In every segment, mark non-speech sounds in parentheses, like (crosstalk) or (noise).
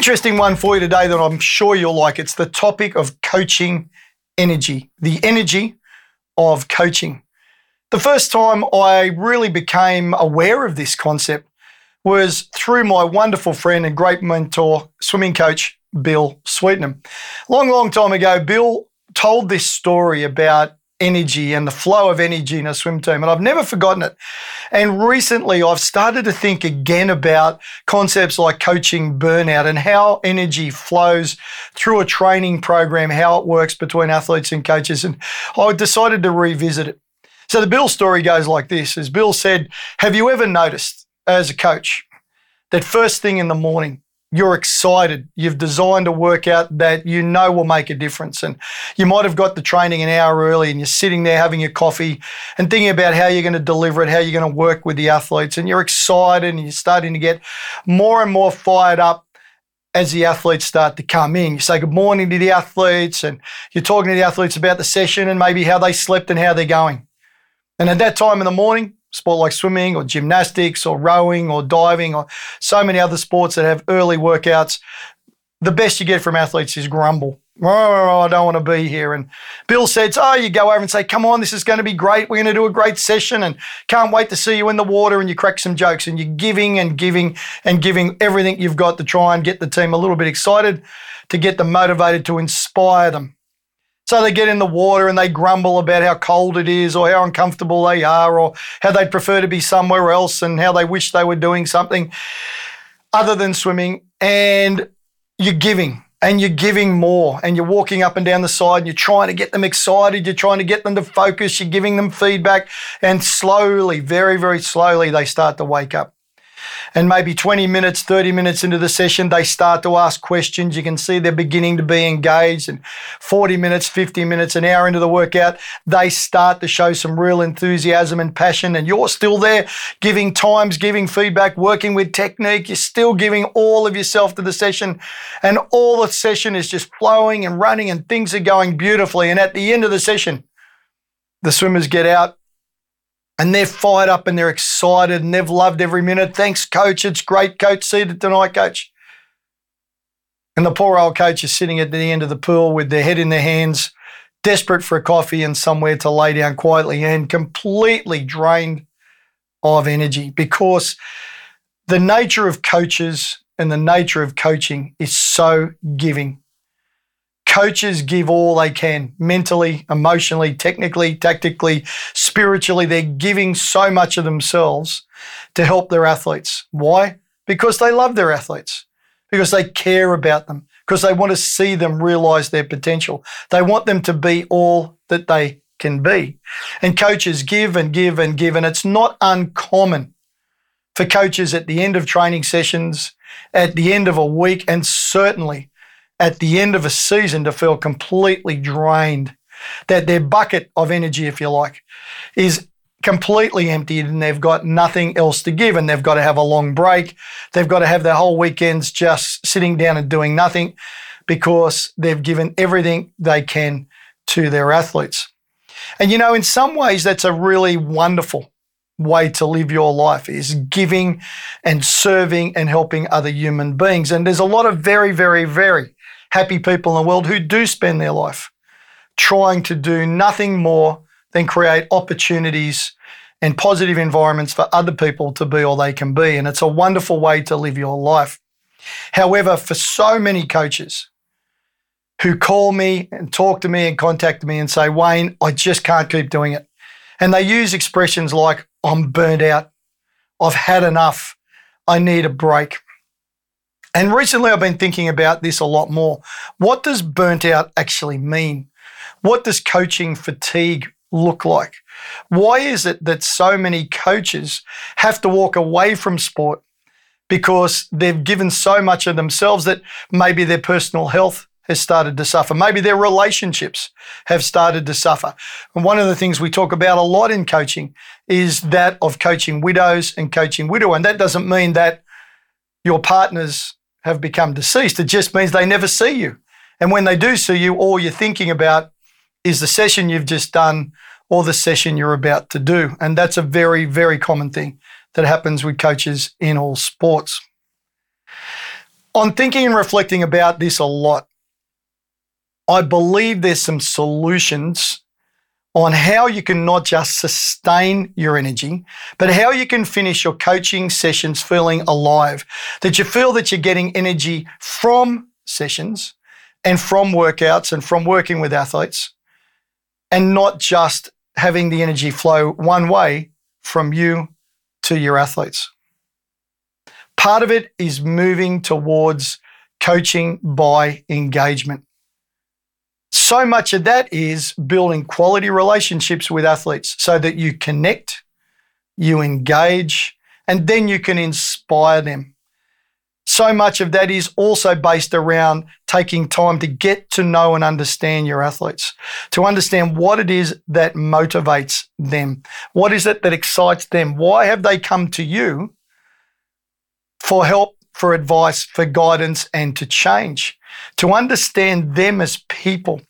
Interesting one for you today that I'm sure you'll like. It's the topic of coaching energy, the energy of coaching. The first time I really became aware of this concept was through my wonderful friend and great mentor, swimming coach Bill Sweetenham. Long, long time ago, Bill told this story about energy and the flow of energy in a swim team. And I've never forgotten it. And recently I've started to think again about concepts like coaching burnout and how energy flows through a training program, how it works between athletes and coaches. And I decided to revisit it. So the Bill story goes like this as Bill said, Have you ever noticed as a coach that first thing in the morning, you're excited. You've designed a workout that you know will make a difference. And you might have got the training an hour early and you're sitting there having your coffee and thinking about how you're going to deliver it, how you're going to work with the athletes. And you're excited and you're starting to get more and more fired up as the athletes start to come in. You say good morning to the athletes and you're talking to the athletes about the session and maybe how they slept and how they're going. And at that time in the morning, sport like swimming or gymnastics or rowing or diving or so many other sports that have early workouts, the best you get from athletes is grumble. Oh, I don't want to be here. And Bill says, Oh, you go over and say, Come on, this is going to be great. We're going to do a great session and can't wait to see you in the water. And you crack some jokes and you're giving and giving and giving everything you've got to try and get the team a little bit excited, to get them motivated, to inspire them. So they get in the water and they grumble about how cold it is or how uncomfortable they are or how they'd prefer to be somewhere else and how they wish they were doing something other than swimming. And you're giving and you're giving more and you're walking up and down the side and you're trying to get them excited. You're trying to get them to focus. You're giving them feedback. And slowly, very, very slowly, they start to wake up and maybe 20 minutes, 30 minutes into the session, they start to ask questions. You can see they're beginning to be engaged. And 40 minutes, 50 minutes, an hour into the workout, they start to show some real enthusiasm and passion. And you're still there giving times, giving feedback, working with technique. You're still giving all of yourself to the session. And all the session is just flowing and running and things are going beautifully. And at the end of the session, the swimmers get out and they're fired up and they're excited and they've loved every minute. Thanks, coach. It's great, coach. See you tonight, coach. And the poor old coach is sitting at the end of the pool with their head in their hands, desperate for a coffee and somewhere to lay down quietly and completely drained of energy because the nature of coaches and the nature of coaching is so giving coaches give all they can mentally, emotionally, technically, tactically, spiritually. They're giving so much of themselves to help their athletes. Why? Because they love their athletes, because they care about them, because they want to see them realize their potential. They want them to be all that they can be. And coaches give and give and give. And it's not uncommon for coaches at the end of training sessions, at the end of a week, and certainly at the end of a season to feel completely drained, that their bucket of energy, if you like, is completely emptied and they've got nothing else to give and they've got to have a long break. They've got to have their whole weekends just sitting down and doing nothing because they've given everything they can to their athletes. And you know, in some ways, that's a really wonderful way to live your life is giving and serving and helping other human beings. And there's a lot of very, very, very happy people in the world who do spend their life trying to do nothing more than create opportunities and positive environments for other people to be all they can be. And it's a wonderful way to live your life. However, for so many coaches who call me and talk to me and contact me and say, Wayne, I just can't keep doing it. And they use expressions like, I'm burnt out. I've had enough. I need a break. And recently I've been thinking about this a lot more. What does burnt out actually mean? What does coaching fatigue look like? Why is it that so many coaches have to walk away from sport because they've given so much of themselves that maybe their personal health has started to suffer. Maybe their relationships have started to suffer. And one of the things we talk about a lot in coaching is that of coaching widows and coaching widow. And that doesn't mean that your partners have become deceased. It just means they never see you. And when they do see you, all you're thinking about is the session you've just done or the session you're about to do. And that's a very, very common thing that happens with coaches in all sports. On thinking and reflecting about this a lot, I believe there's some solutions on how you can not just sustain your energy, but how you can finish your coaching sessions feeling alive, that you feel that you're getting energy from sessions and from workouts and from working with athletes, and not just having the energy flow one way from you to your athletes. Part of it is moving towards coaching by engagement. So much of that is building quality relationships with athletes so that you connect, you engage, and then you can inspire them. So much of that is also based around taking time to get to know and understand your athletes, to understand what it is that motivates them. What is it that excites them? Why have they come to you for help, for advice, for guidance, and to change? To understand them as people,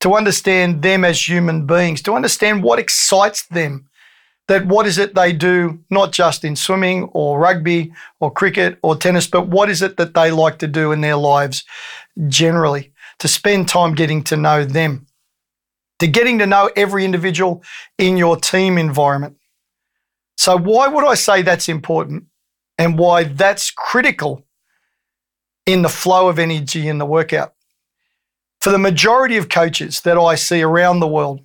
to understand them as human beings, to understand what excites them that what is it they do, not just in swimming or rugby or cricket or tennis, but what is it that they like to do in their lives generally, to spend time getting to know them, to getting to know every individual in your team environment. So, why would I say that's important and why that's critical in the flow of energy in the workout? For the majority of coaches that I see around the world,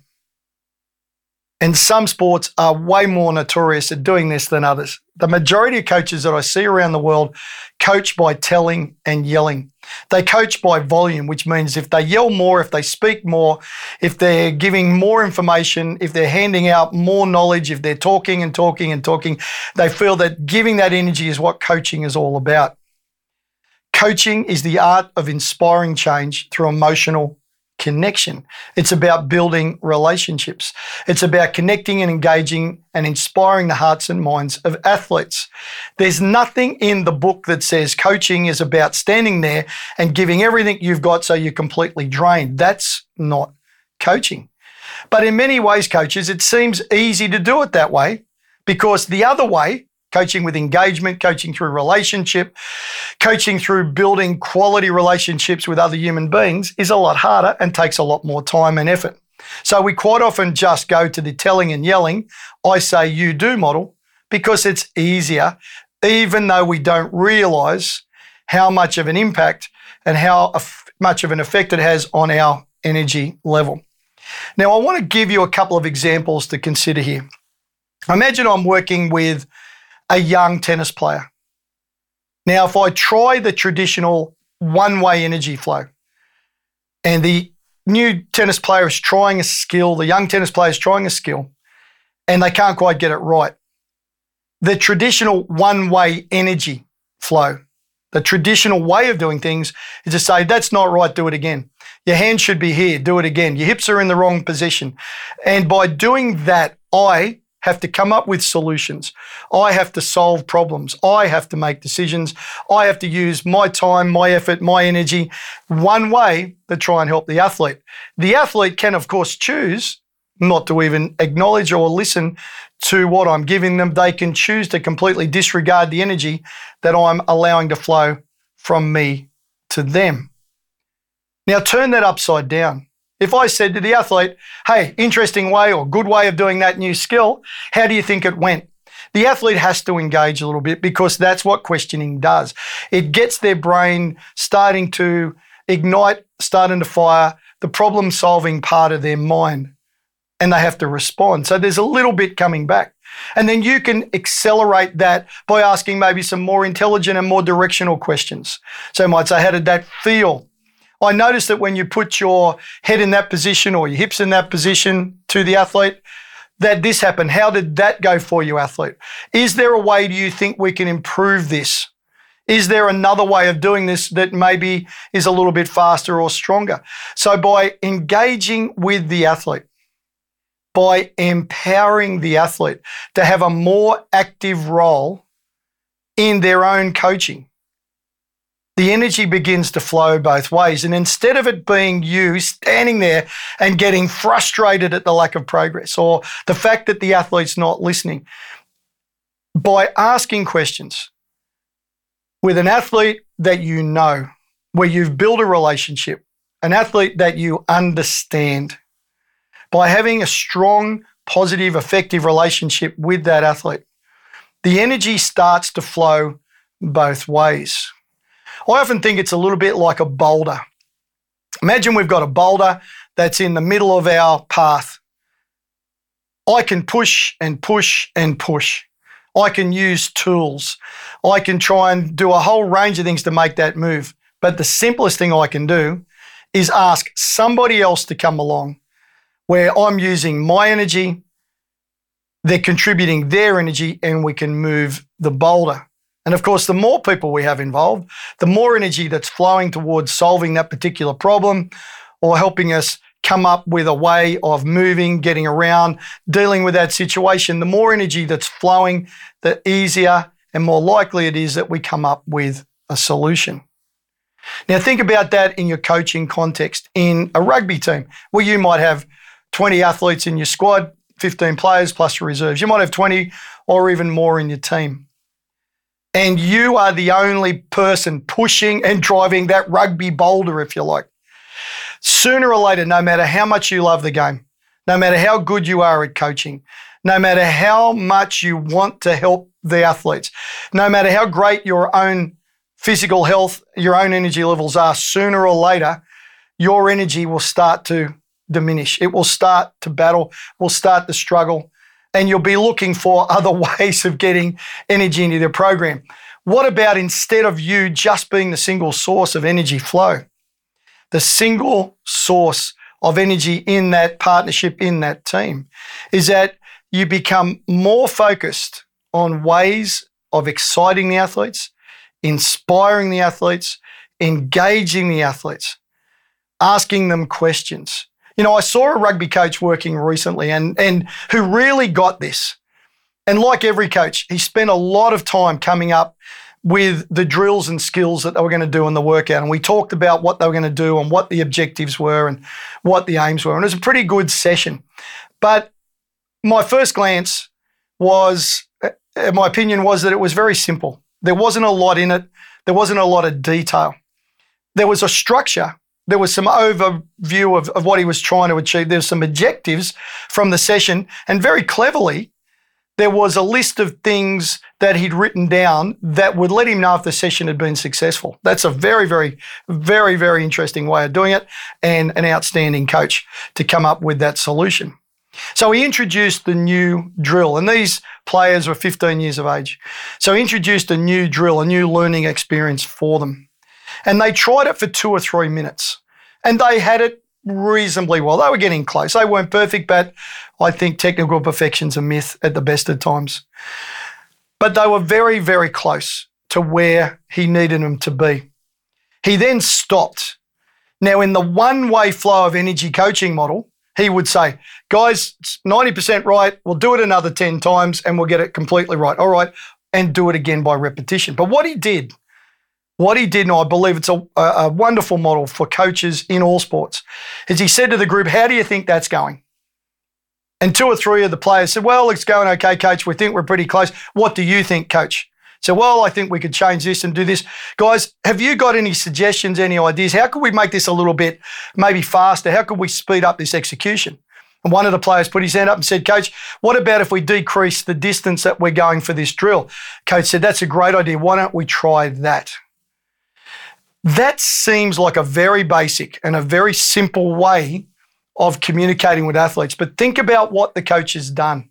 and some sports are way more notorious at doing this than others. The majority of coaches that I see around the world coach by telling and yelling. They coach by volume, which means if they yell more, if they speak more, if they're giving more information, if they're handing out more knowledge, if they're talking and talking and talking, they feel that giving that energy is what coaching is all about. Coaching is the art of inspiring change through emotional connection. It's about building relationships. It's about connecting and engaging and inspiring the hearts and minds of athletes. There's nothing in the book that says coaching is about standing there and giving everything you've got so you're completely drained. That's not coaching. But in many ways, coaches, it seems easy to do it that way because the other way coaching with engagement, coaching through relationship, coaching through building quality relationships with other human beings is a lot harder and takes a lot more time and effort. So we quite often just go to the telling and yelling, I say you do model, because it's easier, even though we don't realize how much of an impact and how much of an effect it has on our energy level. Now, I want to give you a couple of examples to consider here. Imagine I'm working with a young tennis player. Now, if I try the traditional one way energy flow and the new tennis player is trying a skill, the young tennis player is trying a skill, and they can't quite get it right, the traditional one way energy flow, the traditional way of doing things is to say, that's not right, do it again. Your hand should be here, do it again. Your hips are in the wrong position. And by doing that, I have to come up with solutions. I have to solve problems. I have to make decisions. I have to use my time, my effort, my energy one way to try and help the athlete. The athlete can, of course, choose not to even acknowledge or listen to what I'm giving them. They can choose to completely disregard the energy that I'm allowing to flow from me to them. Now turn that upside down. If I said to the athlete, hey, interesting way or good way of doing that new skill, how do you think it went? The athlete has to engage a little bit because that's what questioning does. It gets their brain starting to ignite, starting to fire the problem solving part of their mind and they have to respond. So there's a little bit coming back. And then you can accelerate that by asking maybe some more intelligent and more directional questions. So you might say, How did that feel? I noticed that when you put your head in that position or your hips in that position to the athlete, that this happened. How did that go for you, athlete? Is there a way do you think we can improve this? Is there another way of doing this that maybe is a little bit faster or stronger? So, by engaging with the athlete, by empowering the athlete to have a more active role in their own coaching, the energy begins to flow both ways. And instead of it being you standing there and getting frustrated at the lack of progress or the fact that the athlete's not listening, by asking questions with an athlete that you know, where you've built a relationship, an athlete that you understand, by having a strong, positive, effective relationship with that athlete, the energy starts to flow both ways. I often think it's a little bit like a boulder. Imagine we've got a boulder that's in the middle of our path. I can push and push and push. I can use tools. I can try and do a whole range of things to make that move. But the simplest thing I can do is ask somebody else to come along where I'm using my energy, they're contributing their energy, and we can move the boulder. And of course, the more people we have involved, the more energy that's flowing towards solving that particular problem or helping us come up with a way of moving, getting around, dealing with that situation. The more energy that's flowing, the easier and more likely it is that we come up with a solution. Now, think about that in your coaching context in a rugby team where you might have 20 athletes in your squad, 15 players plus your reserves. You might have 20 or even more in your team and you are the only person pushing and driving that rugby boulder, if you like. Sooner or later, no matter how much you love the game, no matter how good you are at coaching, no matter how much you want to help the athletes, no matter how great your own physical health, your own energy levels are, sooner or later, your energy will start to diminish. It will start to battle, will start to struggle, and you'll be looking for (laughs) other ways of getting energy into the program. What about instead of you just being the single source of energy flow, the single source of energy in that partnership, in that team, is that you become more focused on ways of exciting the athletes, inspiring the athletes, engaging the athletes, asking them questions, you know, I saw a rugby coach working recently and, and who really got this. And like every coach, he spent a lot of time coming up with the drills and skills that they were going to do in the workout. And we talked about what they were going to do and what the objectives were and what the aims were. And it was a pretty good session. But my first glance was, uh, my opinion was that it was very simple. There wasn't a lot in it, there wasn't a lot of detail. There was a structure, there was some overview of, of what he was trying to achieve. There's some objectives from the session, and very cleverly, there was a list of things that he'd written down that would let him know if the session had been successful. That's a very, very, very, very interesting way of doing it, and an outstanding coach to come up with that solution. So he introduced the new drill, and these players were 15 years of age. So he introduced a new drill, a new learning experience for them. And they tried it for two or three minutes and they had it reasonably well. They were getting close. They weren't perfect, but I think technical perfection's a myth at the best of times. But they were very, very close to where he needed them to be. He then stopped. Now, in the one way flow of energy coaching model, he would say, guys, 90% right. We'll do it another 10 times and we'll get it completely right. All right. And do it again by repetition. But what he did what he did, and I believe it's a, a wonderful model for coaches in all sports, is he said to the group, How do you think that's going? And two or three of the players said, Well, it's going okay, coach. We think we're pretty close. What do you think, coach? So, well, I think we could change this and do this. Guys, have you got any suggestions, any ideas? How could we make this a little bit maybe faster? How could we speed up this execution? And one of the players put his hand up and said, Coach, what about if we decrease the distance that we're going for this drill? Coach said, That's a great idea. Why don't we try that? That seems like a very basic and a very simple way of communicating with athletes. But think about what the coach has done.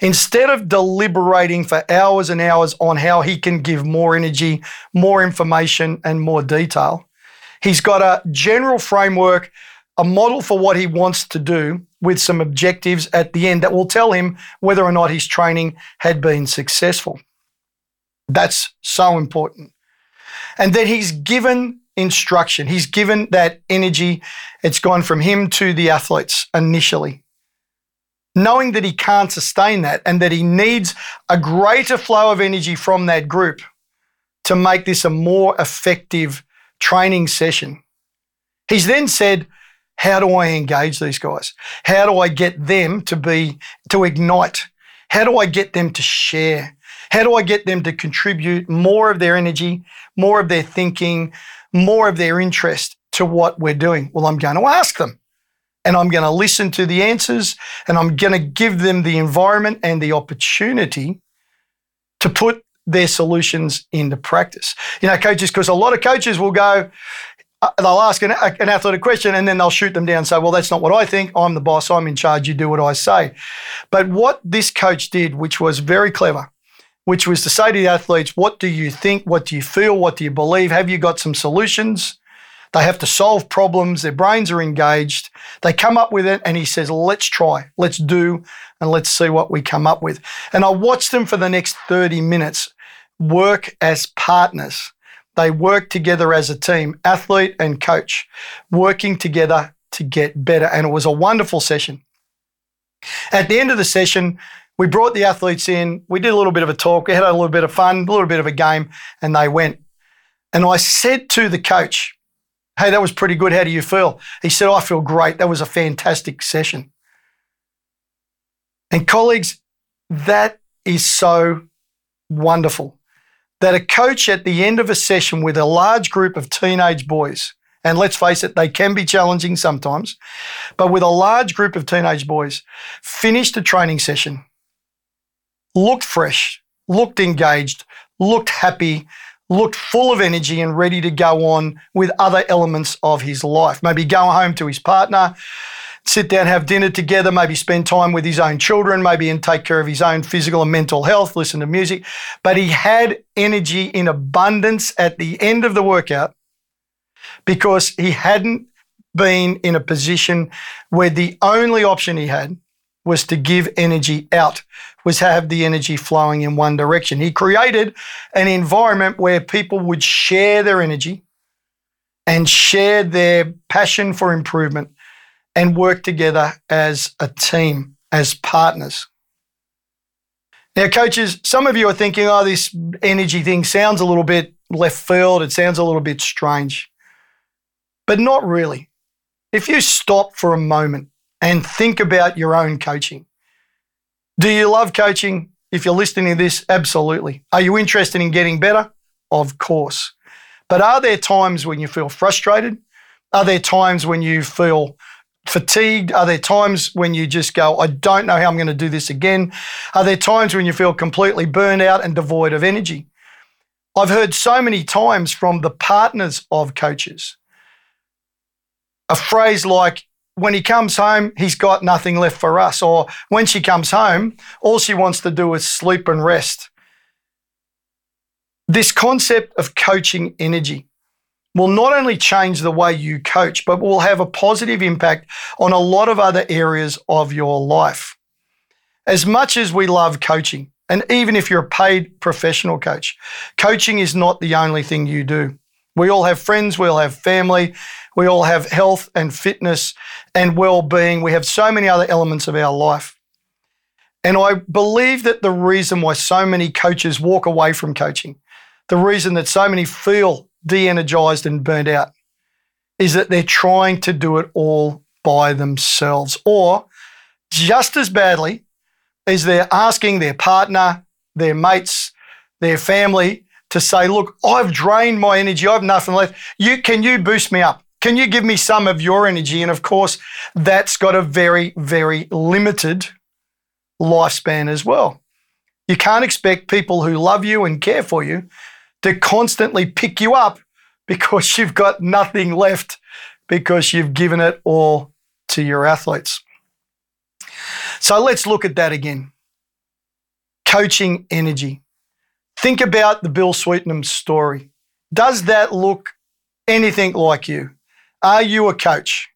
Instead of deliberating for hours and hours on how he can give more energy, more information, and more detail, he's got a general framework, a model for what he wants to do with some objectives at the end that will tell him whether or not his training had been successful. That's so important. And that he's given instruction. He's given that energy. It's gone from him to the athletes initially. Knowing that he can't sustain that and that he needs a greater flow of energy from that group to make this a more effective training session. He's then said, How do I engage these guys? How do I get them to be, to ignite? How do I get them to share? How do I get them to contribute more of their energy, more of their thinking, more of their interest to what we're doing? Well, I'm going to ask them and I'm going to listen to the answers and I'm going to give them the environment and the opportunity to put their solutions into practice. You know, coaches, because a lot of coaches will go, uh, they'll ask an, an athletic question and then they'll shoot them down and say, well, that's not what I think. I'm the boss. I'm in charge. You do what I say. But what this coach did, which was very clever, which was to say to the athletes, what do you think? What do you feel? What do you believe? Have you got some solutions? They have to solve problems. Their brains are engaged. They come up with it. And he says, let's try, let's do, and let's see what we come up with. And I watched them for the next 30 minutes work as partners. They work together as a team, athlete and coach, working together to get better. And it was a wonderful session. At the end of the session, we brought the athletes in. We did a little bit of a talk. We had a little bit of fun, a little bit of a game, and they went. And I said to the coach, Hey, that was pretty good. How do you feel? He said, I feel great. That was a fantastic session. And colleagues, that is so wonderful that a coach at the end of a session with a large group of teenage boys, and let's face it, they can be challenging sometimes, but with a large group of teenage boys, finished a training session, looked fresh, looked engaged, looked happy, looked full of energy and ready to go on with other elements of his life. Maybe go home to his partner, sit down, have dinner together, maybe spend time with his own children, maybe and take care of his own physical and mental health, listen to music. But he had energy in abundance at the end of the workout because he hadn't been in a position where the only option he had was to give energy out, was to have the energy flowing in one direction. He created an environment where people would share their energy and share their passion for improvement and work together as a team, as partners. Now, coaches, some of you are thinking, oh, this energy thing sounds a little bit left field. It sounds a little bit strange. But not really. If you stop for a moment and think about your own coaching, do you love coaching? If you're listening to this, absolutely. Are you interested in getting better? Of course. But are there times when you feel frustrated? Are there times when you feel fatigued? Are there times when you just go, I don't know how I'm going to do this again? Are there times when you feel completely burned out and devoid of energy? I've heard so many times from the partners of coaches a phrase like, when he comes home, he's got nothing left for us. Or when she comes home, all she wants to do is sleep and rest. This concept of coaching energy will not only change the way you coach, but will have a positive impact on a lot of other areas of your life. As much as we love coaching, and even if you're a paid professional coach, coaching is not the only thing you do. We all have friends, we all have family, we all have health and fitness and well being. We have so many other elements of our life. And I believe that the reason why so many coaches walk away from coaching, the reason that so many feel de energized and burnt out is that they're trying to do it all by themselves, or just as badly is they're asking their partner, their mates, their family to say, Look, I've drained my energy, I have nothing left. You, can you boost me up? Can you give me some of your energy? And of course, that's got a very, very limited lifespan as well. You can't expect people who love you and care for you to constantly pick you up because (laughs) you've got nothing left because you've given it all to your athletes. So let's look at that again. Coaching energy. Think about the Bill Sweetenham story. Does that look anything like you? Are you a coach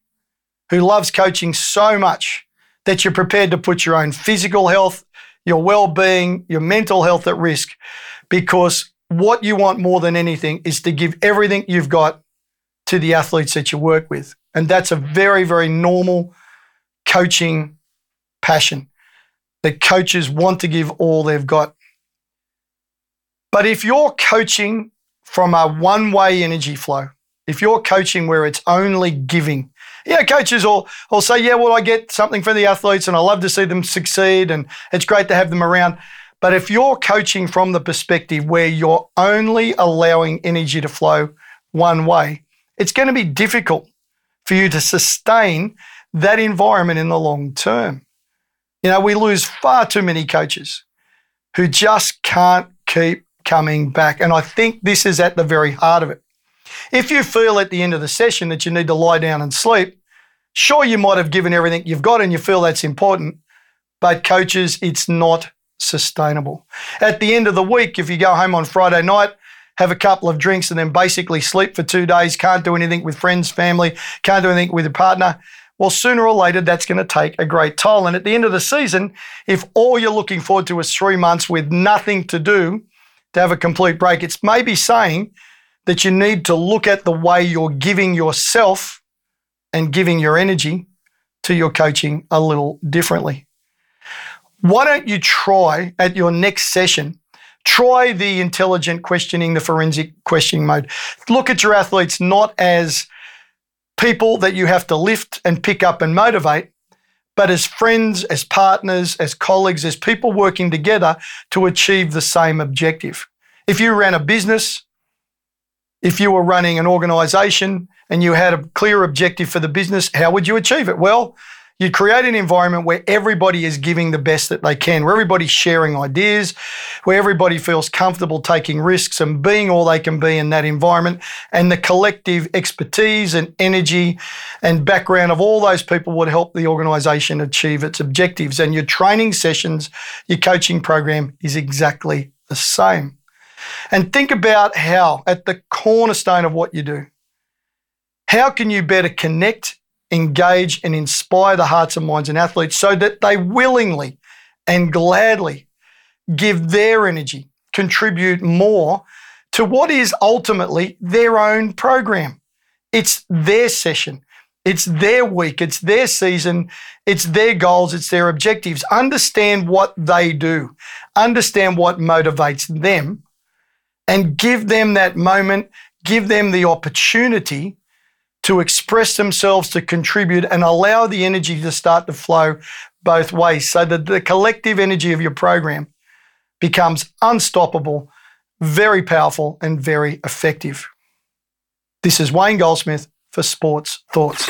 who loves coaching so much that you're prepared to put your own physical health, your well being, your mental health at risk because what you want more than anything is to give everything you've got to the athletes that you work with. And that's a very, very normal coaching passion that coaches want to give all they've got. But if you're coaching from a one way energy flow, if you're coaching where it's only giving, yeah, coaches will, will say, yeah, well, I get something for the athletes and I love to see them succeed and it's great to have them around. But if you're coaching from the perspective where you're only allowing energy to flow one way, it's going to be difficult for you to sustain that environment in the long term. You know, we lose far too many coaches who just can't keep coming back. And I think this is at the very heart of it. If you feel at the end of the session that you need to lie down and sleep, sure, you might have given everything you've got and you feel that's important, but coaches, it's not sustainable. At the end of the week, if you go home on Friday night, have a couple of drinks, and then basically sleep for two days, can't do anything with friends, family, can't do anything with your partner, well, sooner or later, that's going to take a great toll. And at the end of the season, if all you're looking forward to is three months with nothing to do to have a complete break, it's maybe saying that you need to look at the way you're giving yourself and giving your energy to your coaching a little differently. Why don't you try at your next session? Try the intelligent questioning, the forensic questioning mode. Look at your athletes not as people that you have to lift and pick up and motivate, but as friends, as partners, as colleagues, as people working together to achieve the same objective. If you ran a business, if you were running an organization and you had a clear objective for the business, how would you achieve it? Well, you create an environment where everybody is giving the best that they can, where everybody's sharing ideas, where everybody feels comfortable taking risks and being all they can be in that environment. And the collective expertise and energy and background of all those people would help the organization achieve its objectives. And your training sessions, your coaching program is exactly the same. And think about how, at the cornerstone of what you do, how can you better connect engage and inspire the hearts and minds and athletes so that they willingly and gladly give their energy, contribute more to what is ultimately their own program. It's their session. It's their week, it's their season, it's their goals, it's their objectives. Understand what they do, understand what motivates them, and give them that moment, give them the opportunity to express themselves, to contribute, and allow the energy to start to flow both ways so that the collective energy of your program becomes unstoppable, very powerful, and very effective. This is Wayne Goldsmith for Sports Thoughts.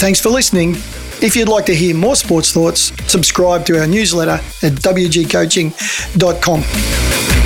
Thanks for listening. If you'd like to hear more sports thoughts, subscribe to our newsletter at wgcoaching.com.